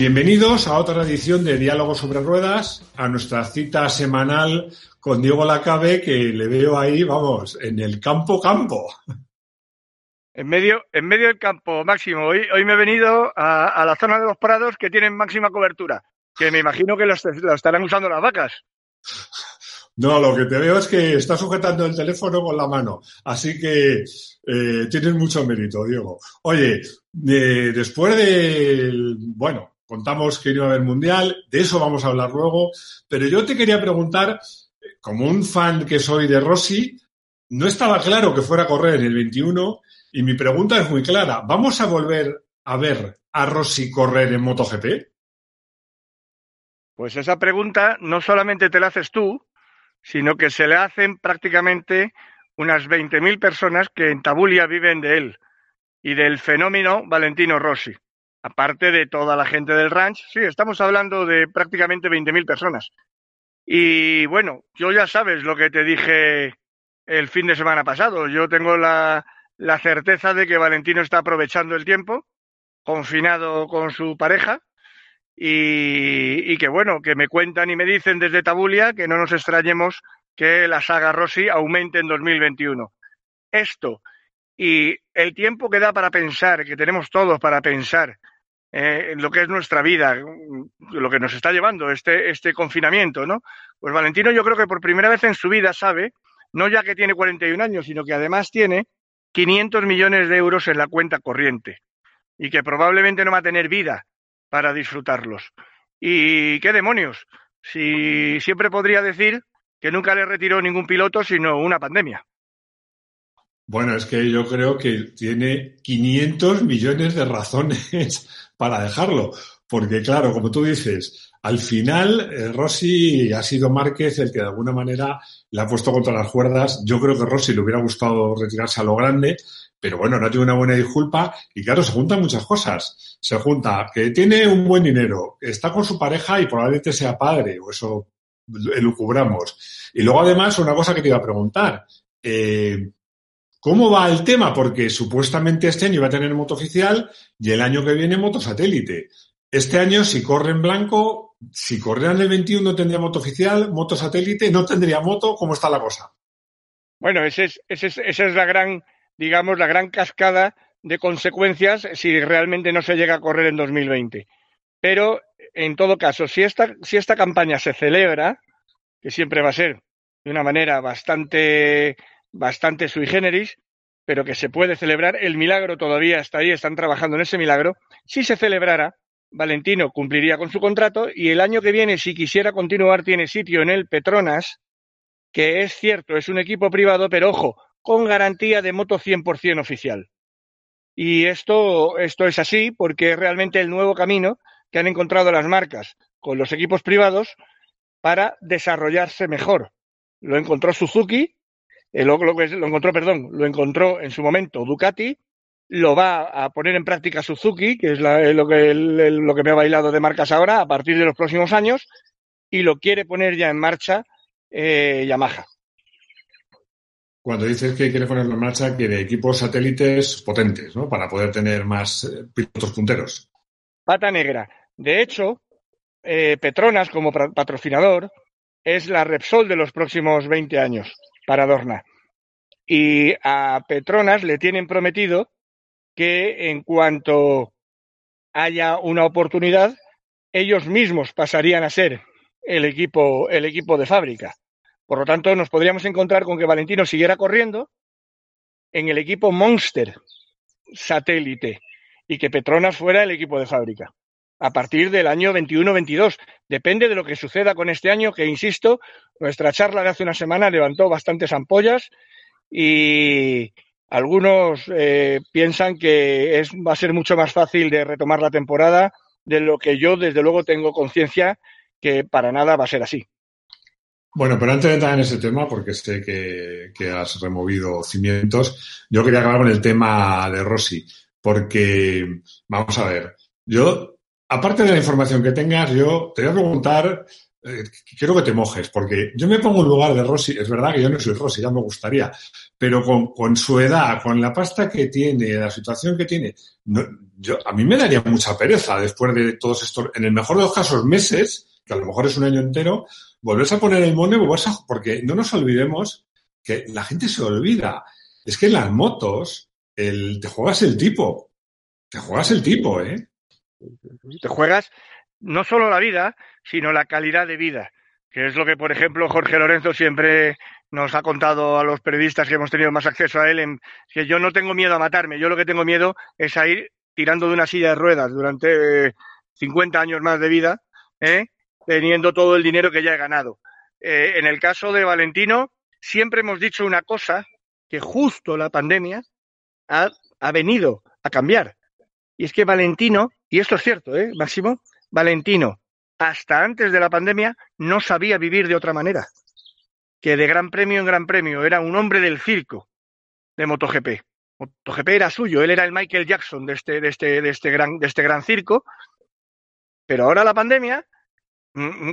Bienvenidos a otra edición de Diálogo sobre Ruedas, a nuestra cita semanal con Diego Lacabe, que le veo ahí, vamos, en el campo campo. En medio, en medio del campo, Máximo. Hoy, hoy me he venido a, la zona de los prados que tienen máxima cobertura, que me imagino que lo estarán usando las vacas. No, lo que te veo es que estás sujetando el teléfono con la mano, así que eh, tienes mucho mérito, Diego. Oye, después del, bueno, contamos que iba a haber mundial, de eso vamos a hablar luego, pero yo te quería preguntar, como un fan que soy de Rossi, no estaba claro que fuera a correr en el 21 y mi pregunta es muy clara, ¿vamos a volver a ver a Rossi correr en MotoGP? Pues esa pregunta no solamente te la haces tú, sino que se le hacen prácticamente unas 20.000 personas que en Tabulia viven de él y del fenómeno Valentino Rossi aparte de toda la gente del ranch, sí, estamos hablando de prácticamente 20.000 personas. Y bueno, yo ya sabes lo que te dije el fin de semana pasado. Yo tengo la, la certeza de que Valentino está aprovechando el tiempo, confinado con su pareja, y, y, que bueno, que me cuentan y me dicen desde Tabulia que no nos extrañemos que la saga Rossi aumente en 2021. Esto y el tiempo que da para pensar, que tenemos todos para pensar eh, lo que es nuestra vida, lo que nos está llevando este, este confinamiento, ¿no? Pues Valentino yo creo que por primera vez en su vida sabe, no ya que tiene 41 años, sino que además tiene 500 millones de euros en la cuenta corriente y que probablemente no va a tener vida para disfrutarlos. ¿Y qué demonios? Si siempre podría decir que nunca le retiró ningún piloto, sino una pandemia. Bueno, es que yo creo que tiene 500 millones de razones para dejarlo. Porque, claro, como tú dices, al final eh, Rossi ha sido Márquez el que de alguna manera le ha puesto contra las cuerdas. Yo creo que Rossi le hubiera gustado retirarse a lo grande, pero bueno, no tiene una buena disculpa y claro, se juntan muchas cosas. Se junta que tiene un buen dinero, está con su pareja y probablemente sea padre, o eso elucubramos. Y luego además una cosa que te iba a preguntar. Eh, ¿Cómo va el tema? Porque supuestamente este año iba a tener moto oficial y el año que viene moto satélite. Este año, si corre en blanco, si corría en el 21 tendría moto oficial, moto satélite, no tendría moto, ¿cómo está la cosa? Bueno, ese es, esa es la gran, digamos, la gran cascada de consecuencias si realmente no se llega a correr en 2020. Pero, en todo caso, si esta, si esta campaña se celebra, que siempre va a ser de una manera bastante bastante sui generis, pero que se puede celebrar. El milagro todavía está ahí, están trabajando en ese milagro. Si se celebrara, Valentino cumpliría con su contrato y el año que viene, si quisiera continuar, tiene sitio en el Petronas, que es cierto, es un equipo privado, pero ojo, con garantía de moto 100% oficial. Y esto, esto es así porque es realmente el nuevo camino que han encontrado las marcas con los equipos privados para desarrollarse mejor. Lo encontró Suzuki eh, lo, lo, lo, encontró, perdón, lo encontró en su momento Ducati, lo va a poner en práctica Suzuki, que es la, lo, que, lo que me ha bailado de marcas ahora, a partir de los próximos años, y lo quiere poner ya en marcha eh, Yamaha. Cuando dices que quiere ponerlo en marcha, quiere equipos satélites potentes, ¿no? Para poder tener más eh, pilotos punteros. Pata negra. De hecho, eh, Petronas, como patrocinador, es la Repsol de los próximos 20 años para Dorna. Y a Petronas le tienen prometido que en cuanto haya una oportunidad, ellos mismos pasarían a ser el equipo, el equipo de fábrica. Por lo tanto, nos podríamos encontrar con que Valentino siguiera corriendo, en el equipo Monster satélite y que Petronas fuera el equipo de fábrica. A partir del año 21-22. Depende de lo que suceda con este año, que insisto, nuestra charla de hace una semana levantó bastantes ampollas y algunos eh, piensan que es, va a ser mucho más fácil de retomar la temporada de lo que yo, desde luego, tengo conciencia que para nada va a ser así. Bueno, pero antes de entrar en ese tema, porque sé que, que, has removido cimientos, yo quería acabar con el tema de Rossi, porque, vamos a ver, yo, aparte de la información que tengas, yo te voy a preguntar, eh, quiero que te mojes, porque yo me pongo en lugar de Rossi, es verdad que yo no soy Rossi, ya me gustaría, pero con, su edad, con la pasta que tiene, la situación que tiene, yo, a mí me daría mucha pereza después de todos estos, en el mejor de los casos, meses, que a lo mejor es un año entero, volverse a poner el mono y volverse a... Porque no nos olvidemos que la gente se olvida. Es que en las motos el, te juegas el tipo. Te juegas el tipo, ¿eh? Te juegas no solo la vida, sino la calidad de vida, que es lo que, por ejemplo, Jorge Lorenzo siempre nos ha contado a los periodistas que hemos tenido más acceso a él, que yo no tengo miedo a matarme, yo lo que tengo miedo es a ir tirando de una silla de ruedas durante 50 años más de vida, ¿eh? teniendo todo el dinero que ya he ganado. Eh, en el caso de Valentino, siempre hemos dicho una cosa que justo la pandemia ha venido a cambiar. Y es que Valentino, y esto es cierto, ¿eh, Máximo? Valentino, hasta antes de la pandemia, no sabía vivir de otra manera. Que de gran premio en gran premio era un hombre del circo de MotoGP. MotoGP era suyo, él era el Michael Jackson de este, de este, de este, gran, de este gran circo. Pero ahora la pandemia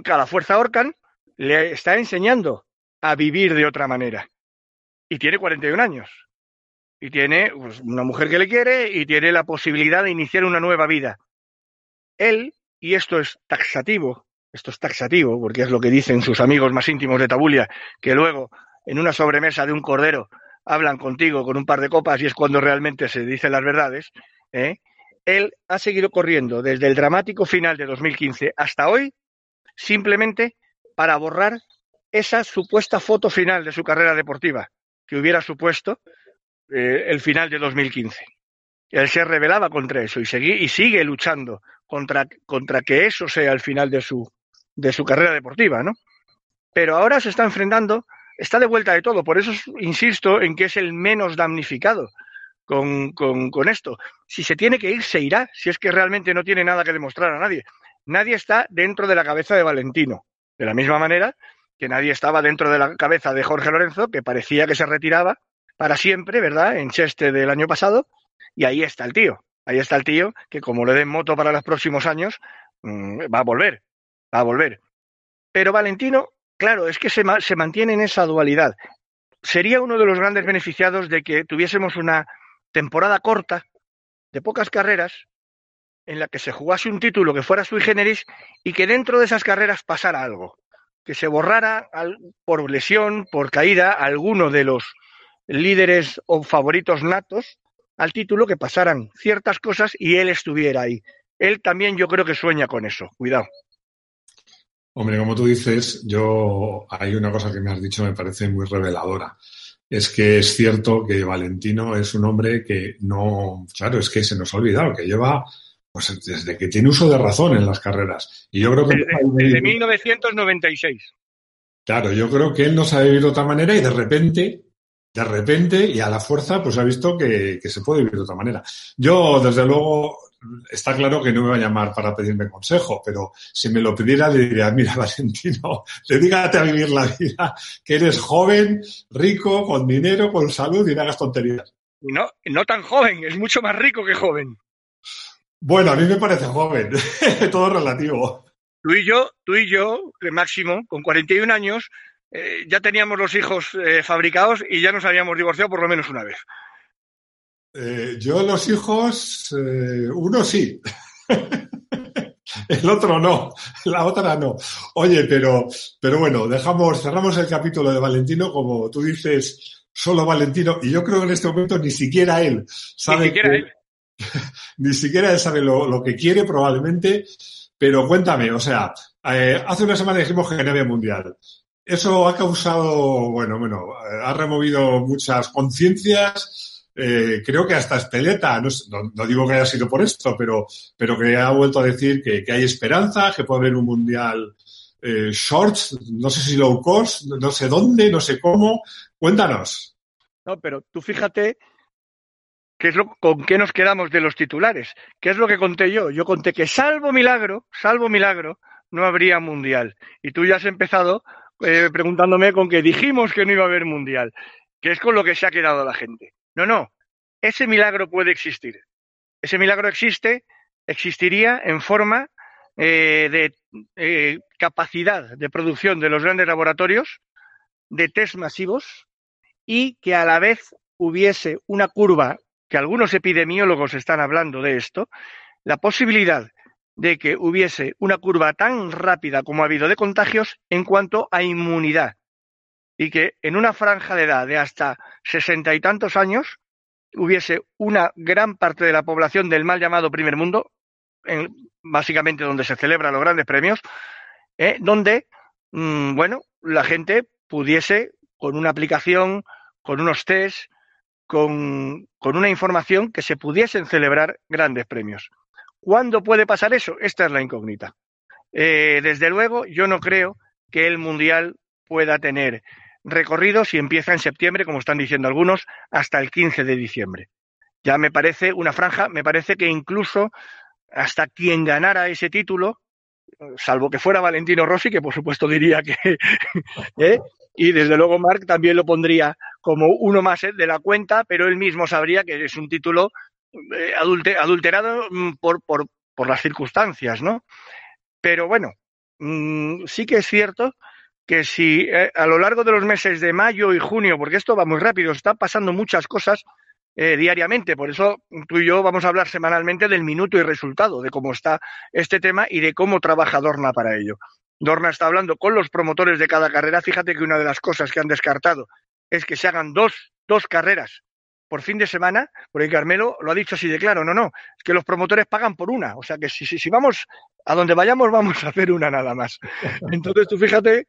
cada fuerza Orcan le está enseñando a vivir de otra manera. Y tiene 41 años. Y tiene pues, una mujer que le quiere y tiene la posibilidad de iniciar una nueva vida. Él, y esto es taxativo, esto es taxativo, porque es lo que dicen sus amigos más íntimos de Tabulia, que luego en una sobremesa de un cordero hablan contigo con un par de copas y es cuando realmente se dicen las verdades, ¿eh? él ha seguido corriendo desde el dramático final de 2015 hasta hoy simplemente para borrar esa supuesta foto final de su carrera deportiva, que hubiera supuesto eh, el final de 2015. Él se rebelaba contra eso y, y sigue luchando contra, que eso sea el final de su, de su carrera deportiva, ¿no? Pero ahora se está enfrentando, está de vuelta de todo, por eso insisto en que es el menos damnificado con, con esto. Si se tiene que ir, se irá, si es que realmente no tiene nada que demostrar a nadie nadie está dentro de la cabeza de Valentino. De la misma manera que nadie estaba dentro de la cabeza de Jorge Lorenzo, que parecía que se retiraba para siempre, ¿verdad? En Cheste del año pasado. Y ahí está el tío. Ahí está el tío que como le den moto para los próximos años, mm, va a volver. Va a volver. Pero Valentino, claro, es que se, se mantiene en esa dualidad. Sería uno de los grandes beneficiados de que tuviésemos una temporada corta, de pocas carreras, en la que se jugase un título que fuera sui generis y que dentro de esas carreras pasara algo, que se borrara por lesión, por caída, alguno de los líderes o favoritos natos al título, que pasaran ciertas cosas y él estuviera ahí. Él también yo creo que sueña con eso, cuidado. Hombre, como tú dices, yo hay una cosa que me has dicho me parece muy reveladora. Es que es cierto que Valentino es un hombre que no, claro, es que se nos ha olvidado, que lleva pues desde que tiene uso de razón en las carreras. Y yo creo que... Desde, 1996. Claro, yo creo que él no sabe vivir de otra manera y de repente, de repente y a la fuerza, pues ha visto que, se puede vivir de otra manera. Yo, desde luego, está claro que no me va a llamar para pedirme consejo, pero si me lo pidiera le diría, mira, Valentino, dedícate a vivir la vida, que eres joven, rico, con dinero, con salud y no hagas tonterías. No, no tan joven, es mucho más rico que joven. Bueno, a mí me parece joven, todo relativo. Tú y yo, tú y yo, Máximo, con 41 años, eh, ya teníamos los hijos eh, fabricados y ya nos habíamos divorciado por lo menos una vez. Eh, yo los hijos, uno sí. El otro no, la otra no. Oye, pero, pero bueno, dejamos, cerramos el capítulo de Valentino, como tú dices, solo Valentino, y yo creo que en este momento ni siquiera él sabe ni siquiera él. Ni siquiera él sabe lo, que quiere probablemente, pero cuéntame, o sea, eh, hace una semana dijimos que no había mundial. Eso ha causado, bueno, bueno, ha removido muchas conciencias. eh, creo que hasta Espeleta, no, no, digo que haya sido por esto, pero, pero que ha vuelto a decir que, hay esperanza, que puede haber un mundial eh, shorts, no sé si low cost, no sé dónde, no sé cómo. Cuéntanos. No, pero tú fíjate qué es lo, con qué nos quedamos de los titulares. ¿Qué es lo que conté yo? Yo conté que salvo milagro, salvo milagro, no habría mundial. Y tú ya has empezado eh, preguntándome con que dijimos que no iba a haber mundial, que es con lo que se ha quedado la gente. No, no, ese milagro puede existir. Ese milagro existe, existiría en forma eh, de eh, capacidad de producción de los grandes laboratorios, de test masivos y que a la vez hubiese una curva, que algunos epidemiólogos están hablando de esto, la posibilidad de que hubiese una curva tan rápida como ha habido de contagios en cuanto a inmunidad y que en una franja de edad de hasta sesenta y tantos años hubiese una gran parte de la población del mal llamado primer mundo, en, básicamente donde se celebran los grandes premios, eh, donde, mm, bueno, la gente pudiese, con una aplicación, con unos test, con, con una información, que se pudiesen celebrar grandes premios. ¿Cuándo puede pasar eso? Esta es la incógnita. Eh, desde luego, yo no creo que el Mundial pueda tener recorrido si empieza en septiembre, como están diciendo algunos, hasta el 15 de diciembre. Ya me parece una franja, me parece que incluso hasta quien ganara ese título, salvo que fuera Valentino Rossi, que por supuesto diría que... ¿eh? Y desde luego Marc también lo pondría como uno más ¿eh? de la cuenta, pero él mismo sabría que es un título eh, adulterado mm, por, por, por, las circunstancias, ¿no? Pero bueno, mm, sí que es cierto que si a lo largo de los meses de mayo y junio, porque esto va muy rápido, están pasando muchas cosas, eh, diariamente. Por eso tú y yo vamos a hablar semanalmente del minuto y resultado, de cómo está este tema y de cómo trabaja Dorna para ello. Dorna está hablando con los promotores de cada carrera. Fíjate que una de las cosas que han descartado es que se hagan dos, dos carreras por fin de semana, porque Carmelo lo ha dicho así de claro, no, no, es que los promotores pagan por una, o sea que si, si, si vamos a donde vayamos vamos a hacer una nada más. Entonces tú fíjate eh,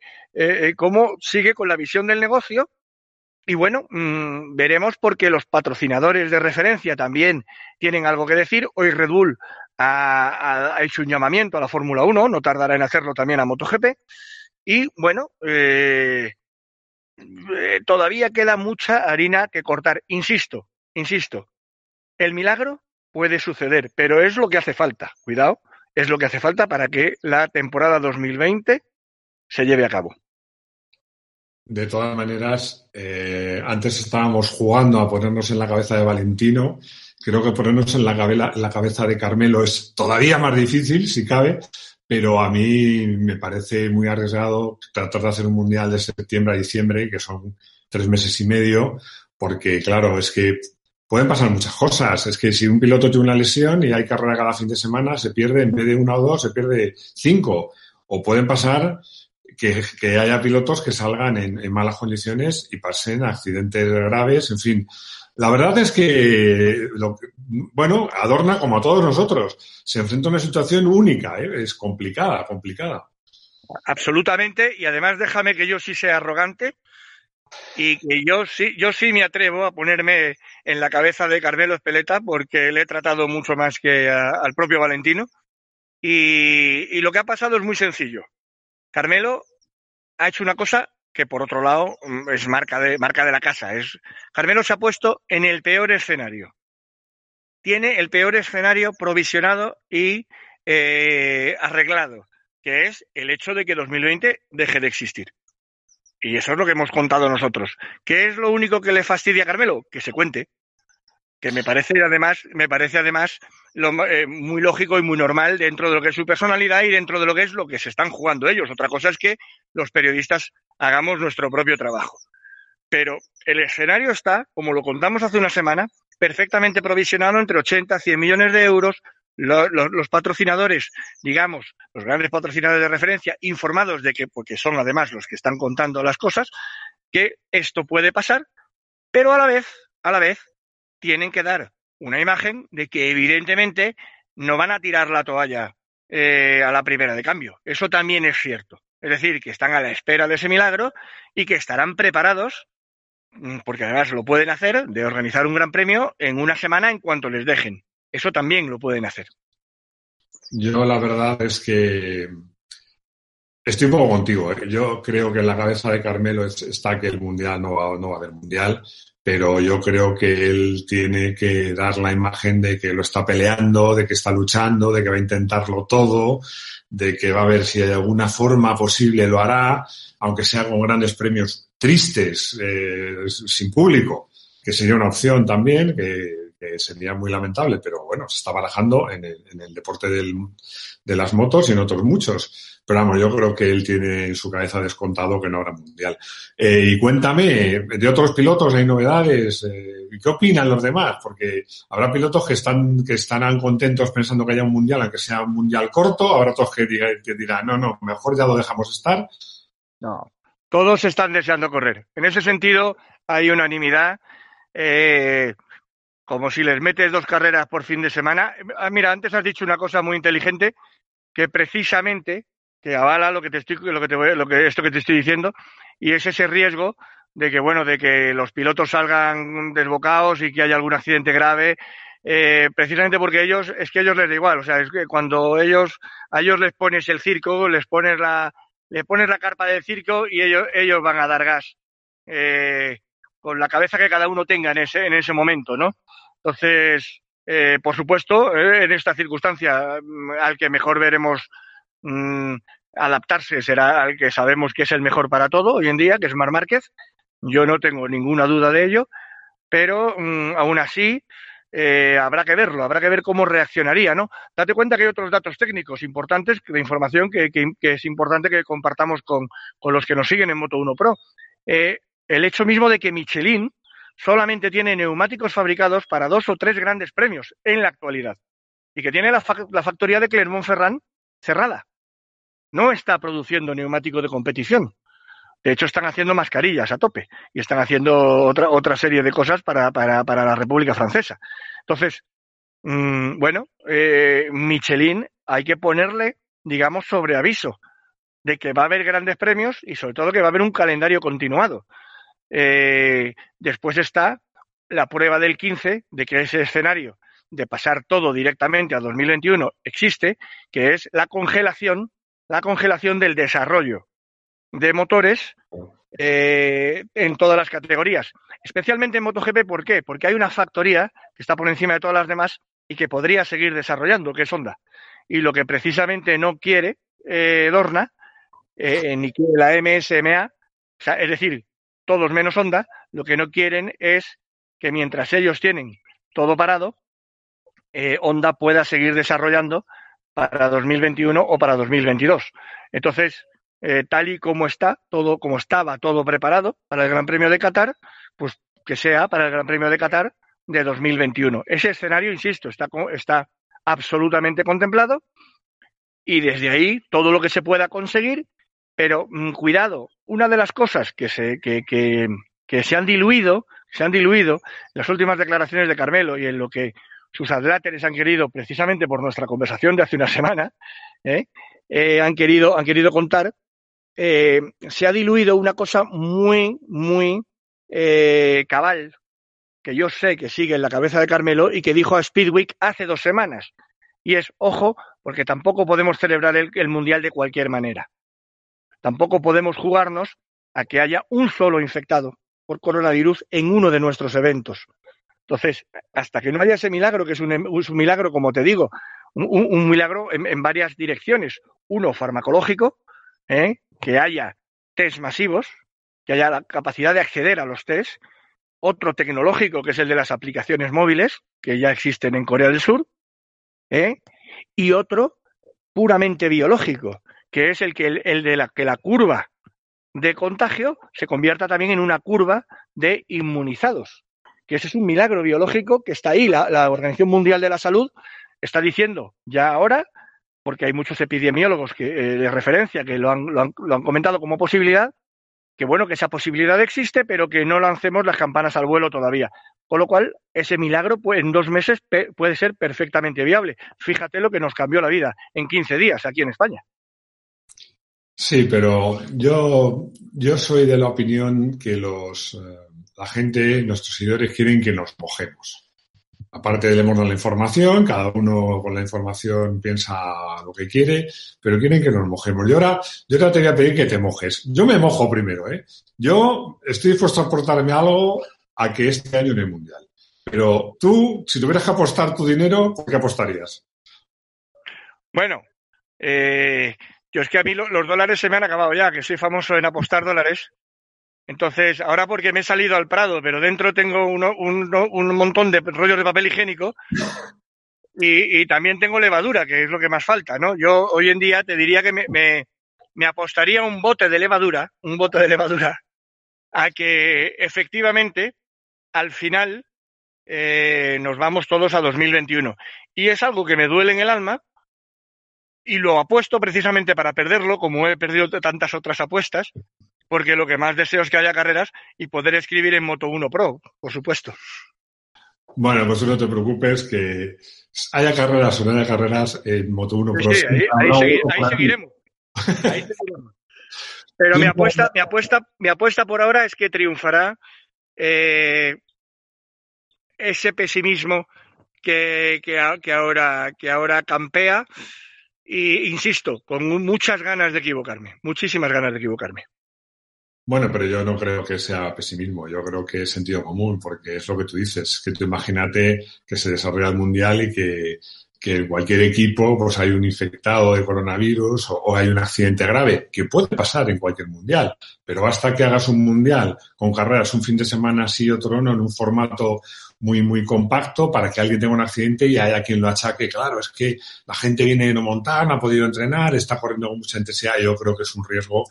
eh, cómo sigue con la visión del negocio y bueno, mmm, veremos porque los patrocinadores de referencia también tienen algo que decir. Hoy Red Bull ha, ha hecho un llamamiento a la Fórmula 1, no tardará en hacerlo también a MotoGP. Y bueno, eh, eh, todavía queda mucha harina que cortar. Insisto, insisto, el milagro puede suceder, pero es lo que hace falta. Cuidado, es lo que hace falta para que la temporada 2020 se lleve a cabo. De todas maneras, eh, antes estábamos jugando a ponernos en la cabeza de Valentino. Creo que ponernos en la, cabeza, en la cabeza de Carmelo es todavía más difícil, si cabe, pero a mí me parece muy arriesgado tratar de hacer un mundial de septiembre a diciembre, que son tres meses y medio, porque claro, es que pueden pasar muchas cosas. Es que si un piloto tiene una lesión y hay carrera cada fin de semana, se pierde en vez de una o dos, se pierde cinco. O pueden pasar que, que haya pilotos que salgan en, en, malas condiciones y pasen accidentes graves, en fin. La verdad es que, lo, bueno, Adorna, como a todos nosotros, se enfrenta a una situación única, ¿eh? es complicada, complicada. Absolutamente, y además déjame que yo sí sea arrogante y que yo sí, yo sí me atrevo a ponerme en la cabeza de Carmelo Espeleta porque le he tratado mucho más que al propio Valentino. Y, y lo que ha pasado es muy sencillo. Carmelo ha hecho una cosa que por otro lado mm, es marca de, marca de la casa. Es, Carmelo se ha puesto en el peor escenario. Tiene el peor escenario provisionado y eh, arreglado, que es el hecho de que 2020 deje de existir. Y eso es lo que hemos contado nosotros. ¿Qué es lo único que le fastidia a Carmelo? Que se cuente que me parece además, me parece además lo, eh, muy lógico y muy normal dentro de lo que es su personalidad y dentro de lo que es lo que se están jugando ellos. Otra cosa es que los periodistas hagamos nuestro propio trabajo. Pero el escenario está, como lo contamos hace una semana, perfectamente provisionado entre 80 100 millones de euros. Los, los, patrocinadores, digamos, los grandes patrocinadores de referencia, informados de que, porque son además los que están contando las cosas, que esto puede pasar, pero a la vez, a la vez, tienen que dar una imagen de que evidentemente no van a tirar la toalla eh, a la primera de cambio. Eso también es cierto. Es decir, que están a la espera de ese milagro y que estarán preparados mm, porque además lo pueden hacer, de organizar un gran premio en una semana en cuanto les dejen. Eso también lo pueden hacer. Yo la verdad es que estoy un poco contigo. ¿eh? Yo creo que en la cabeza de Carmelo está que el Mundial no va, no va a haber Mundial, pero yo creo que él tiene que dar la imagen de que lo está peleando, de que está luchando, de que va a intentarlo todo, de que va a ver si hay alguna forma posible lo hará, aunque sea con grandes premios tristes, eh, sin público, que sería una opción también, que, sería muy lamentable, pero bueno, se está barajando en el, en el deporte del, de las motos y en otros muchos. Pero vamos, yo creo que él tiene en su cabeza descontado que no habrá mundial. Eh, y cuéntame, de otros pilotos hay novedades. Eh, ¿Qué opinan los demás? Porque habrá pilotos que están que estarán contentos pensando que haya un mundial, aunque sea un mundial corto. Habrá otros que, dirán, no, no, mejor ya lo dejamos estar. No, todos están deseando correr. En ese sentido, hay unanimidad. Eh, como si les metes dos carreras por fin de semana. Ah, mira, antes has dicho una cosa muy inteligente que precisamente que avala lo que te estoy, lo que te voy, lo que esto que te estoy diciendo y es ese riesgo de que bueno, de que los pilotos salgan desbocados y que haya algún accidente grave. Eh, precisamente porque ellos, es que ellos les da igual, o sea, es que cuando ellos, a ellos les pones el circo, les pones la, le pones la carpa del circo y ellos, ellos van a dar gas, eh, con la cabeza que cada uno tenga en ese, en ese momento, ¿no? Entonces, eh, por supuesto, eh, en esta circunstancia, mm, al que mejor veremos mm, adaptarse será al que sabemos que es el mejor para todo hoy en día, que es Mar Márquez. Yo no tengo ninguna duda de ello, pero mm, aún así eh, habrá que verlo, habrá que ver cómo reaccionaría, ¿no? Date cuenta que hay otros datos técnicos importantes de información que, es importante que compartamos con, con, los que nos siguen en Moto 1 Pro. El hecho mismo de que Michelin solamente tiene neumáticos fabricados para dos o tres grandes premios en la actualidad y que tiene la, factoría de Clermont-Ferrand cerrada. No está produciendo neumáticos de competición. De hecho, están haciendo mascarillas a tope y están haciendo otra, otra serie de cosas para, para, para la República Francesa. Entonces, mmm, bueno, eh, Michelin hay que ponerle, digamos, sobre aviso de que va a haber grandes premios y sobre todo que va a haber un calendario continuado. Eh, después está la prueba del 15 de que ese escenario de pasar todo directamente a 2021 existe, que es la congelación, la congelación del desarrollo de motores eh, en todas las categorías, especialmente en MotoGP. ¿Por qué? Porque hay una factoría que está por encima de todas las demás y que podría seguir desarrollando, que es Honda. Y lo que precisamente no quiere eh, Dorna, ni quiere la MSMA, es decir, todos menos Honda, lo que no quieren es que mientras ellos tienen todo parado, eh, Honda pueda seguir desarrollando para 2021 o para 2022. Entonces, eh, tal y como está, todo como estaba todo preparado para el Gran Premio de Qatar, pues que sea para el Gran Premio de Qatar de 2021. Ese escenario, insisto, está, está absolutamente contemplado y desde ahí todo lo que se pueda conseguir pero mm, cuidado, una de las cosas que se, que, que, que se han diluido, se han diluido en las últimas declaraciones de Carmelo y en lo que sus adláteres han querido, precisamente por nuestra conversación de hace una semana, ¿eh? Eh, han, querido, han querido contar, eh, se ha diluido una cosa muy, muy cabal, que yo sé que sigue en la cabeza de Carmelo y que dijo a Speedweek hace dos semanas. Y es, ojo, porque tampoco podemos celebrar el Mundial de cualquier manera. Tampoco podemos jugarnos a que haya un solo infectado por coronavirus en uno de nuestros eventos. Entonces, hasta que no haya ese milagro, que es un, milagro, como te digo, un, milagro en, varias direcciones. Uno, farmacológico, ¿eh? que haya test masivos, que haya la capacidad de acceder a los test. Otro tecnológico, que es el de las aplicaciones móviles, que ya existen en Corea del Sur. ¿eh? Y otro puramente biológico, que es el, que, el, de la que la curva de contagio se convierta también en una curva de inmunizados. Que ese es un milagro biológico que está ahí. La, Organización Mundial de la Salud está diciendo ya ahora, porque hay muchos epidemiólogos que, eh, de referencia que lo han, lo, han, lo han comentado como posibilidad, que bueno, que esa posibilidad existe, pero que no lancemos las campanas al vuelo todavía. Con lo cual, ese milagro pues, en dos meses puede ser perfectamente viable. Fíjate lo que nos cambió la vida en 15 días aquí en España. Sí, pero yo, yo soy de la opinión que los, eh, la gente, nuestros seguidores quieren que nos mojemos. Aparte de dar la información, cada uno con la información piensa lo que quiere, pero quieren que nos mojemos. Y ahora, yo te voy a pedir que te mojes. Yo me mojo primero, ¿eh? Yo estoy dispuesto a aportarme algo a que este año en el Mundial. Pero tú, si tuvieras que apostar tu dinero, ¿por qué apostarías? Bueno, eh, yo es que a mí los dólares se me han acabado ya, que soy famoso en apostar dólares. Entonces, ahora porque me he salido al Prado, pero dentro tengo un montón de rollos de papel higiénico y, también tengo levadura, que es lo que más falta, ¿no? Yo hoy en día te diría que me, apostaría un bote de levadura, un bote de levadura, a que efectivamente al final eh, nos vamos todos a 2021. Y es algo que me duele en el alma y lo apuesto precisamente para perderlo, como he perdido tantas otras apuestas, porque lo que más deseo es que haya carreras y poder escribir en Moto 1 Pro, por supuesto. Bueno, pues no te preocupes, que haya carreras o no haya carreras en Moto 1 Pro. Sí, ahí, seguiremos. Pero mi apuesta, mi apuesta, mi apuesta por ahora es que triunfará eh, ese pesimismo que, que, ahora, que ahora campea. Y insisto, con muchas ganas de equivocarme, muchísimas ganas de equivocarme. Bueno, pero yo no creo que sea pesimismo, yo creo que es sentido común, porque es lo que tú dices, que tú imagínate que se desarrolla el mundial y que, que en cualquier equipo pues hay un infectado de coronavirus o, hay un accidente grave, que puede pasar en cualquier mundial, pero basta que hagas un mundial con carreras un fin de semana sí otro no, en un formato muy, muy compacto para que alguien tenga un accidente y haya quien lo achaque. Claro, es que la gente viene de no montar, no ha podido entrenar, está corriendo con mucha intensidad, yo creo que es un riesgo.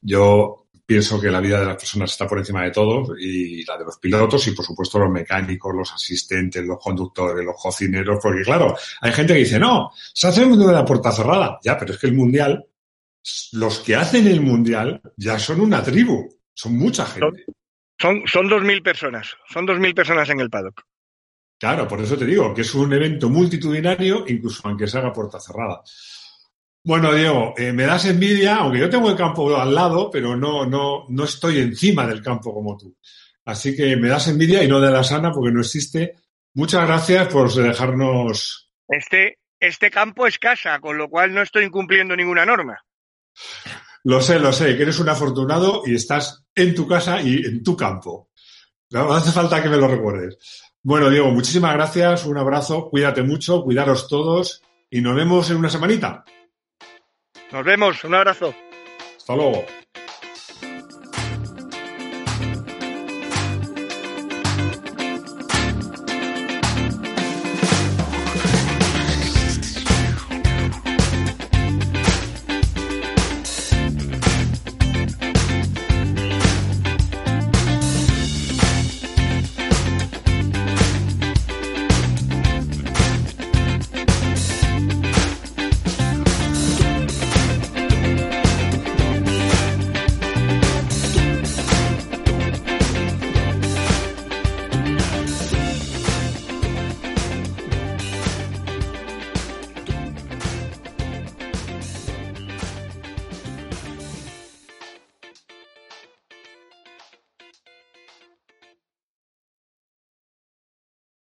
Yo pienso que la vida de las personas está por encima de todo y la de los pilotos y por supuesto los mecánicos, los asistentes, los conductores, los cocineros, porque claro, hay gente que dice, no, se hace el mundial de la puerta cerrada. Ya, pero es que el mundial, los que hacen el mundial ya son una tribu, son mucha gente. Son, son dos mil personas, son dos mil personas en el paddock. Claro, por eso te digo que es un evento multitudinario, incluso aunque se haga puerta cerrada. Bueno, Diego, eh, me das envidia, aunque yo tengo el campo al lado, pero no, no, no estoy encima del campo como tú. Así que me das envidia y no de la sana porque no existe. Muchas gracias por dejarnos. Este, este campo es casa, con lo cual no estoy incumpliendo ninguna norma. Lo sé, lo sé, que eres un afortunado y estás en tu casa y en tu campo. No hace falta que me lo recuerdes. Bueno, Diego, muchísimas gracias, un abrazo, cuídate mucho, cuidaros todos y nos vemos en una semanita. Nos vemos, un abrazo. Hasta luego.